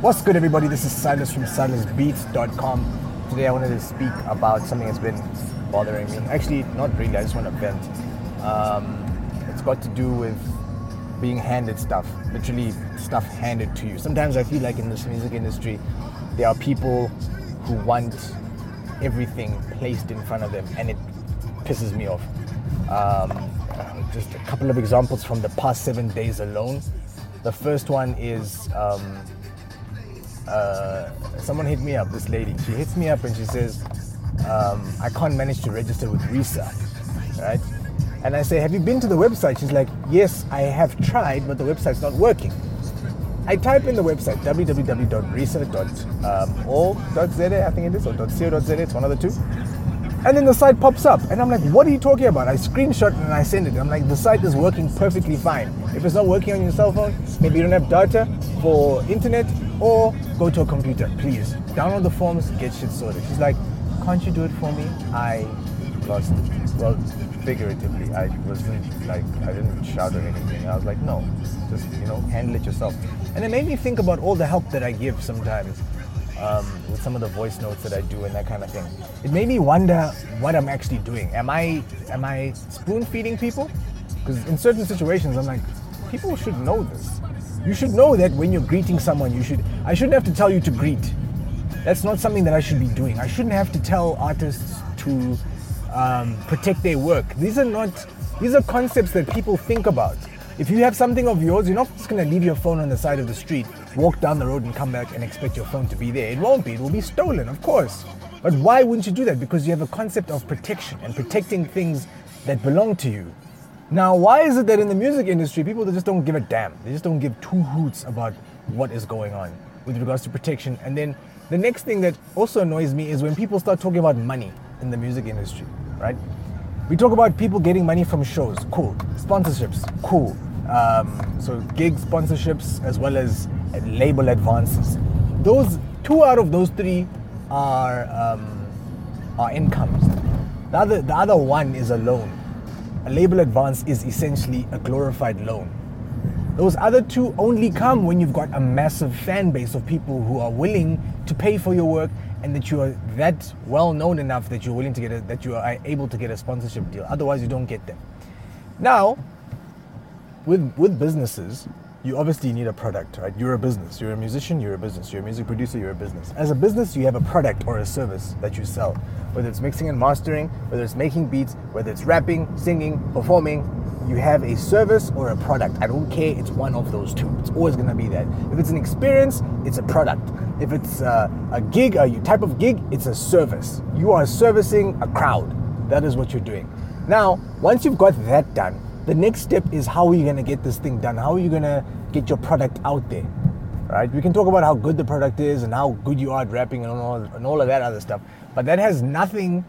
What's good, everybody? This is Silas from silasbeats.com. Today, I wanted to speak about something that's been bothering me. Actually, not really, I just want to vent. Um, it's got to do with being handed stuff, literally, stuff handed to you. Sometimes I feel like in this music industry, there are people who want everything placed in front of them, and it pisses me off. Um, just a couple of examples from the past seven days alone. The first one is. Um, uh, someone hit me up, this lady. She hits me up and she says, um, I can't manage to register with RISA, right? And I say, Have you been to the website? She's like, Yes, I have tried, but the website's not working. I type in the website www.risa.org.za, I think it is, or .co.za, it's one of the two. And then the site pops up, and I'm like, What are you talking about? I screenshot and I send it. I'm like, The site is working perfectly fine. If it's not working on your cell phone, maybe you don't have data for internet, or go to a computer, please. Download the forms, get shit sorted. She's like, can't you do it for me? I lost. Well, figuratively, I wasn't like, I didn't shout or anything. I was like, no, just, you know, handle it yourself. And it made me think about all the help that I give sometimes um, with some of the voice notes that I do and that kind of thing. It made me wonder what I'm actually doing. Am I, am I spoon feeding people? Because in certain situations, I'm like, people should know this you should know that when you're greeting someone, you should. I shouldn't have to tell you to greet. That's not something that I should be doing. I shouldn't have to tell artists to um, protect their work. These are not. These are concepts that people think about. If you have something of yours, you're not just gonna leave your phone on the side of the street, walk down the road, and come back and expect your phone to be there. It won't be. It will be stolen, of course. But why wouldn't you do that? Because you have a concept of protection and protecting things that belong to you. Now, why is it that in the music industry, people just don't give a damn? They just don't give two hoots about what is going on with regards to protection. And then the next thing that also annoys me is when people start talking about money in the music industry, right? We talk about people getting money from shows, cool. Sponsorships, cool. Um, so gig sponsorships as well as label advances. Those two out of those three are um, are incomes. The other the other one is a loan a label advance is essentially a glorified loan. Those other two only come when you've got a massive fan base of people who are willing to pay for your work and that you are that well known enough that you're willing to get a, that you are able to get a sponsorship deal. Otherwise, you don't get them. Now, with with businesses, you obviously need a product, right? You're a business. You're a musician, you're a business. You're a music producer, you're a business. As a business, you have a product or a service that you sell. Whether it's mixing and mastering, whether it's making beats, whether it's rapping, singing, performing, you have a service or a product. I don't care, it's one of those two. It's always gonna be that. If it's an experience, it's a product. If it's uh, a gig, a type of gig, it's a service. You are servicing a crowd. That is what you're doing. Now, once you've got that done, the next step is how are you going to get this thing done? How are you going to get your product out there? Right? We can talk about how good the product is and how good you are at rapping and all, and all of that other stuff. But that has nothing,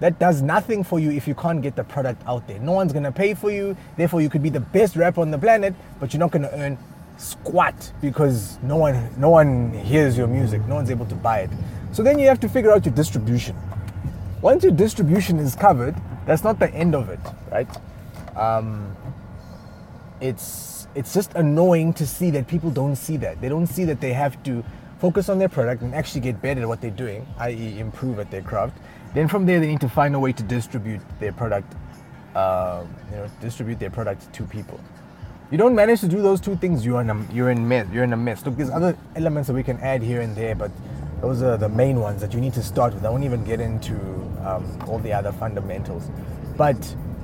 that does nothing for you if you can't get the product out there. No one's to pay for you. Therefore, you could be the best rapper on the planet, but you're not to earn squat because no one, no one hears your music. No one's able to buy it. So then you have to figure out your distribution. Once your distribution is covered, that's not the end of it, right? Um, it's it's just annoying to see that people don't see that. They don't see that they have to focus on their product and actually get better at what they're doing, i.e., improve at their craft. Then from there, they need to find a way to distribute their product, uh, you know, distribute their product to people. You don't manage to do those two things, you're in a you're in mess. You're in a mess. Look, there's other elements that we can add here and there, but those are the main ones that you need to start with. I won't even get into um, all the other fundamentals, but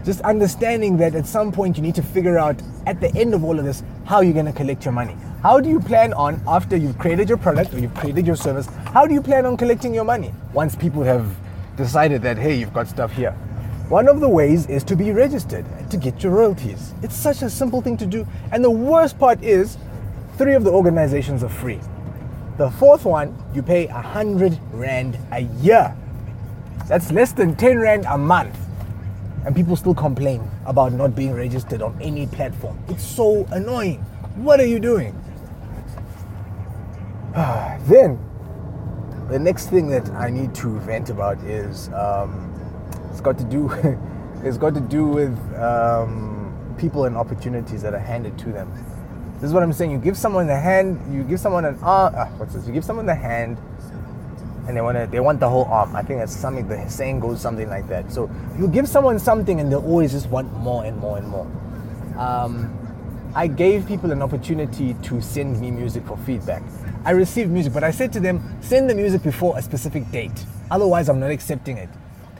just understanding that at some point you need to figure out at the end of all of this how you're going to collect your money. How do you plan on, after you've created your product or you've created your service, how do you plan on collecting your money once people have decided that, hey, you've got stuff here? One of the ways is to be registered to get your royalties. It's such a simple thing to do. And the worst part is, three of the organizations are free. The fourth one, you pay a hundred rand a year. That's less than 10 rand a month and people still complain about not being registered on any platform. It's so annoying. What are you doing? then, the next thing that I need to vent about is um, it's got to do it's got to do with um, people and opportunities that are handed to them. This is what I'm saying. You give someone the hand, you give someone an arm. Uh, what's this? You give someone the hand, and they want to, they want the whole arm. I think that's something. The saying goes something like that. So you give someone something, and they always just want more and more and more. Um, I gave people an opportunity to send me music for feedback. I received music, but I said to them, send the music before a specific date. Otherwise, I'm not accepting it.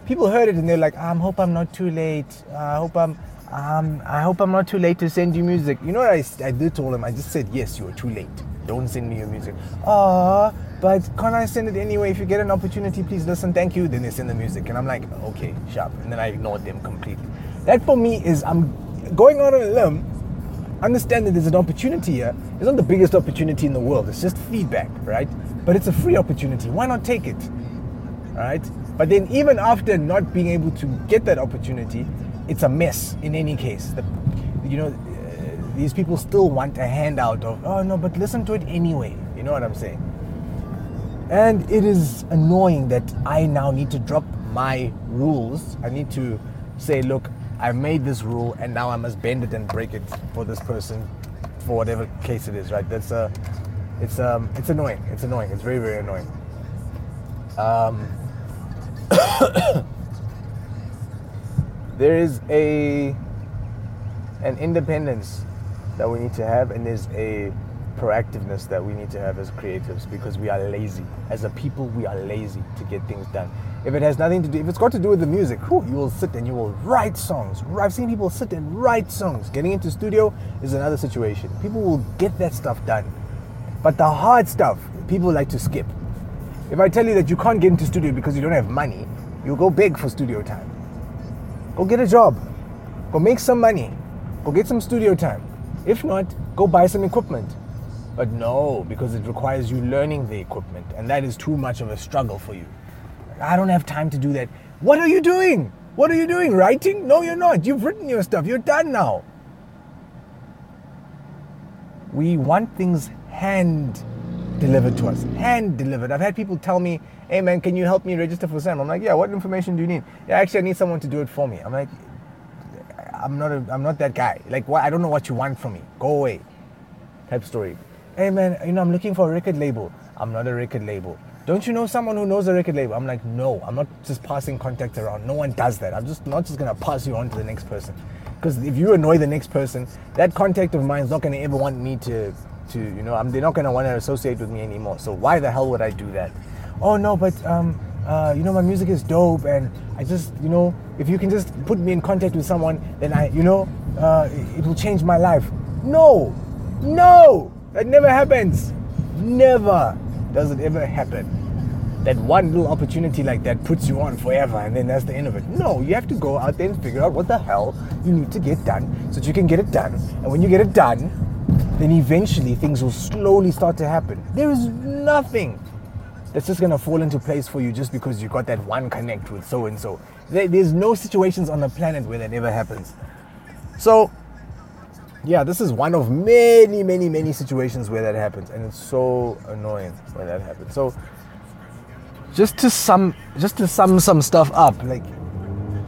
People heard it and they're like, I hope I'm not too late. I hope I'm, um, I hope I'm not too late to send you music. You know what I, I did to them? I just said, yes, you are too late. Don't send me your music. Ah, but can't I send it anyway? If you get an opportunity, please listen. Thank you. Then they send the music, and I'm like, okay, sharp. And then I ignored them completely. That for me is I'm going on a limb understand that there's an opportunity here. It's not the biggest opportunity in the world. It's just feedback, right? But it's a free opportunity. Why not take it? Right? But then even after not being able to get that opportunity, it's a mess in any case. The, you know, uh, these people still want a handout of, oh no, but listen to it anyway. You know what I'm saying? And it is annoying that I now need to drop my rules. I need to say, look, I made this rule and now I must bend it and break it for this person, for whatever case it is, right? That's a, uh, it's um, it's annoying. It's annoying. It's very very annoying. Um, there is a an independence that we need to have, and there's a proactiveness that we need to have as creatives because we are lazy. As a people, we are lazy to get things done. If it has nothing to do, if it's got to do with the music, whew, you will sit and you will write songs. I've seen people sit and write songs. Getting into studio is another situation. People will get that stuff done. But the hard stuff, people like to skip. If I tell you that you can't get into studio because you don't have money, you'll go beg for studio time. Go get a job. Go make some money. Go get some studio time. If not, go buy some equipment but no, because it requires you learning the equipment, and that is too much of a struggle for you. I don't have time to do that. What are you doing? What are you doing? Writing? No, you're not. You've written your stuff. You're done now. We want things hand delivered to us. Hand delivered. I've had people tell me, hey man, can you help me register for SAM? I'm like, yeah, what information do you need? Yeah, actually, I need someone to do it for me. I'm like, I'm not, a, I'm not that guy. Like? I don't know what you want from me. Go away. Type story hey man, you know, I'm looking for a record label. I'm not a record label. Don't you know someone who knows a record label? I'm like, no, I'm not just passing contacts around. No one does that. I'm just not just gonna pass you on to the next person. Because if you annoy the next person, that contact of mine is not gonna ever want me to, to you know, I'm, they're not gonna want to associate with me anymore. So why the hell would I do that? Oh no, but um, uh, you know, my music is dope, and I just, you know, if you can just put me in contact with someone, then I, you know, uh, it, it will change my life. No, no. That never happens. Never does it ever happen. That one little opportunity like that puts you on forever and then that's the end of it. No, you have to go out there and figure out what the hell you need to get done so that you can get it done. And when you get it done, then eventually things will slowly start to happen. There is nothing that's just gonna fall into place for you just because you got that one connect with so and so. There's no situations on the planet where that ever happens. So yeah, this is one of many, many, many situations where that happens, and it's so annoying when that happens. So, just to sum, just to sum some stuff up, like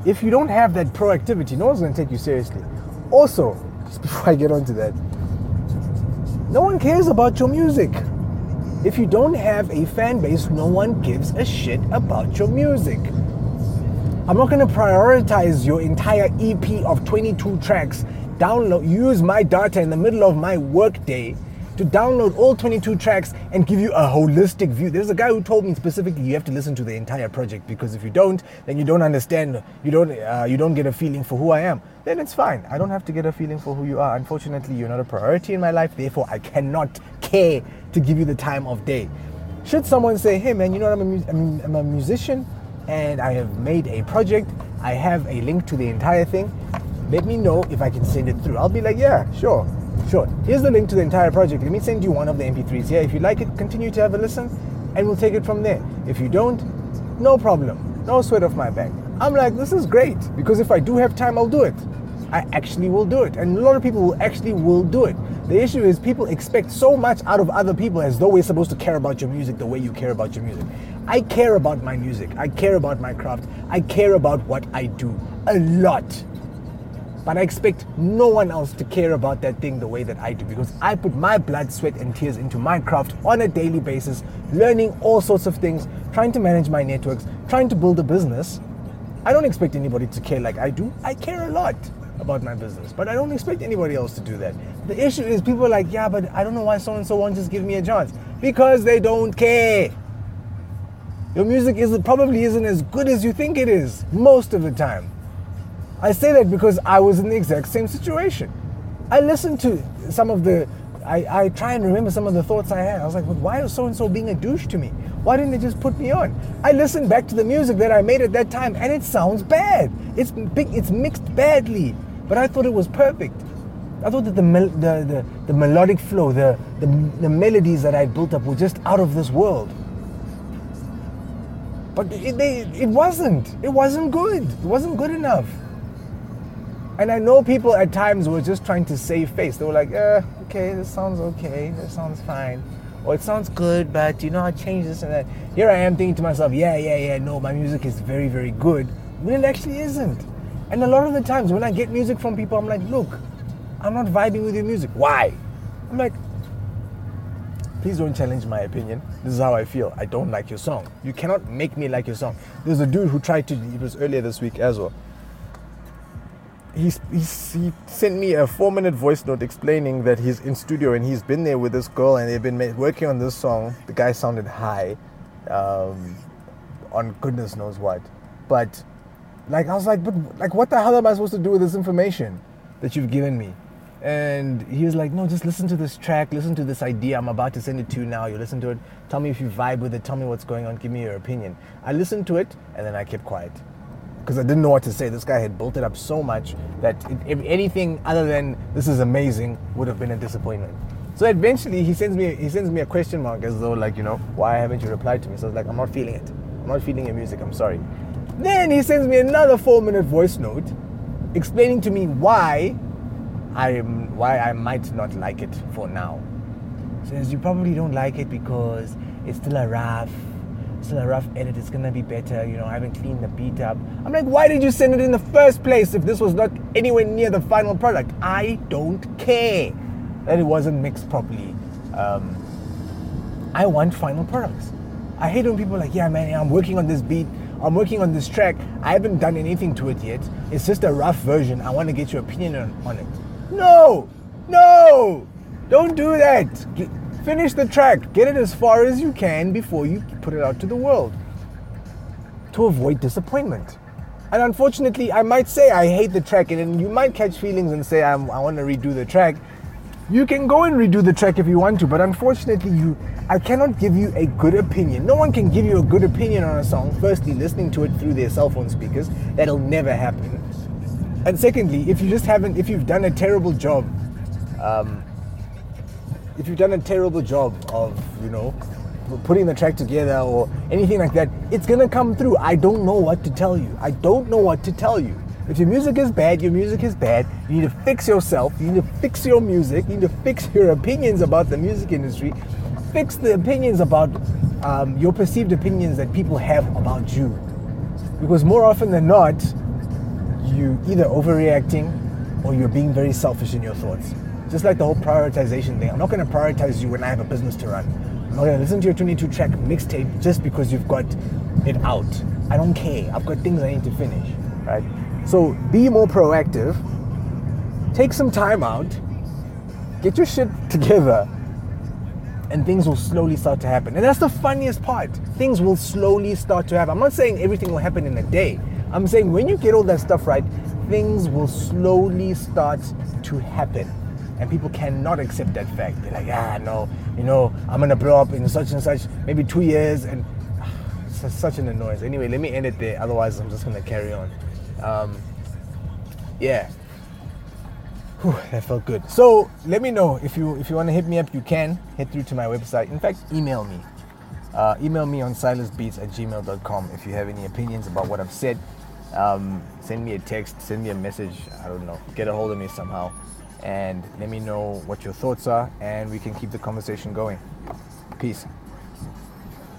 if you don't have that proactivity, no one's gonna take you seriously. Also, just before I get onto that, no one cares about your music. If you don't have a fan base, no one gives a shit about your music. I'm not going to prioritize your entire EP of 22 tracks download, use my data in the middle of my workday to download all 22 tracks and give you a holistic view. There's a guy who told me specifically you have to listen to the entire project because if you don't, then you don't understand, you don't, uh, you don't get a feeling for who I am. Then it's fine. I don't have to get a feeling for who you are. Unfortunately, you're not a priority in my life. Therefore, I cannot care to give you the time of day. Should someone say, "Hey, man, you know what? I'm a, I'm a musician, and I have made a project. I have a link to the entire thing." let me know if I can send it through. I'll be like, yeah, sure, sure. Here's the link to the entire project. Let me send you one of the MP3s. here. if you like it, continue to have a listen and we'll take it from there. If you don't, no problem. No sweat off my back. I'm like, this is great because if I do have time, I'll do it. I actually will do it. And a lot of people will actually will do it. The issue is people expect so much out of other people as though we're supposed to care about your music the way you care about your music. I care about my music. I care about my craft. I care about what I do a lot But I expect no one else to care about that thing the way that I do because I put my blood, sweat, and tears into my craft on a daily basis, learning all sorts of things, trying to manage my networks, trying to build a business. I don't expect anybody to care like I do. I care a lot about my business, but I don't expect anybody else to do that. The issue is people are like, yeah, but I don't know why so and so won't just give me a chance because they don't care. Your music is probably isn't as good as you think it is most of the time. I say that because I was in the exact same situation. I listened to some of the, I, I try and remember some of the thoughts I had. I was like, but why is so and so being a douche to me? Why didn't they just put me on? I listened back to the music that I made at that time and it sounds bad. It's big, it's mixed badly, but I thought it was perfect. I thought that the, mel- the, the, the melodic flow, the, the, the melodies that I built up were just out of this world. But it, they, it wasn't. It wasn't good. It wasn't good enough. And I know people at times were just trying to save face. They were like, eh, okay, this sounds okay, this sounds fine. Or it sounds good, but you know, I changed this and that. Here I am thinking to myself, yeah, yeah, yeah, no, my music is very, very good. When it actually isn't. And a lot of the times when I get music from people, I'm like, look, I'm not vibing with your music. Why? I'm like, please don't challenge my opinion. This is how I feel. I don't like your song. You cannot make me like your song. There's a dude who tried to, it was earlier this week as well he, he, he sent me a four minute voice note explaining that he's in studio and he's been there with this girl and they've been working on this song. The guy sounded high um, on goodness knows what. But like I was like, but like what the hell am I supposed to do with this information that you've given me? And he was like, no, just listen to this track, listen to this idea. I'm about to send it to you now. You listen to it. Tell me if you vibe with it. Tell me what's going on. Give me your opinion. I listened to it and then I kept quiet because I didn't know what to say. This guy had built it up so much that if anything other than this is amazing would have been a disappointment. So eventually he sends me he sends me a question mark as though like you know why haven't you replied to me? So I was like I'm not feeling it. I'm not feeling your music. I'm sorry. Then he sends me another four minute voice note explaining to me why I am why I might not like it for now. Says you probably don't like it because it's still a rough still a rough edit. It's gonna be better. You know, I haven't cleaned the beat up. I'm like, why did you send it in the first place if this was not anywhere near the final product? I don't care that it wasn't mixed properly. Um, I want final products. I hate when people are like, yeah, man, I'm working on this beat. I'm working on this track. I haven't done anything to it yet. It's just a rough version. I want to get your opinion on, on it. No, no, don't do that. Finish the track, get it as far as you can before you put it out to the world to avoid disappointment. And unfortunately, I might say I hate the track, and you might catch feelings and say i want to redo the track. You can go and redo the track if you want to, but unfortunately, you I cannot give you a good opinion. No one can give you a good opinion on a song. Firstly, listening to it through their cell phone speakers, that'll never happen. And secondly, if you just haven't, if you've done a terrible job um, if you've done a terrible job of, you know, putting the track together or anything like that, it's gonna come through. I don't know what to tell you. I don't know what to tell you. If your music is bad, your music is bad. You need to fix yourself. You need to fix your music. You need to fix your opinions about the music industry. Fix the opinions about um, your perceived opinions that people have about you. Because more often than not, you either overreacting or you're being very selfish in your thoughts. Just like the whole prioritization thing. I'm not going to prioritize you when I have a business to run. I'm not going to listen to your 22 track mixtape just because you've got it out. I don't care. I've got things I need to finish, right? So be more proactive. Take some time out. Get your shit together. And things will slowly start to happen. And that's the funniest part. Things will slowly start to happen. I'm not saying everything will happen in a day. I'm saying when you get all that stuff right, things will slowly start to happen and people cannot accept that fact. They're like, ah, no, you know, I'm gonna blow up in such and such, maybe two years, and it's such an annoyance. Anyway, let me end it there. Otherwise, I'm just gonna carry on. Um, yeah. Whew, that felt good. So let me know if you if you want to hit me up. You can head through to my website. In fact, email me. Uh, email me on silasbeats at gmail.com if you have any opinions about what I've said. Um, send me a text, send me a message. I don't know. Get a hold of me somehow and let me know what your thoughts are, and we can keep the conversation going. Peace.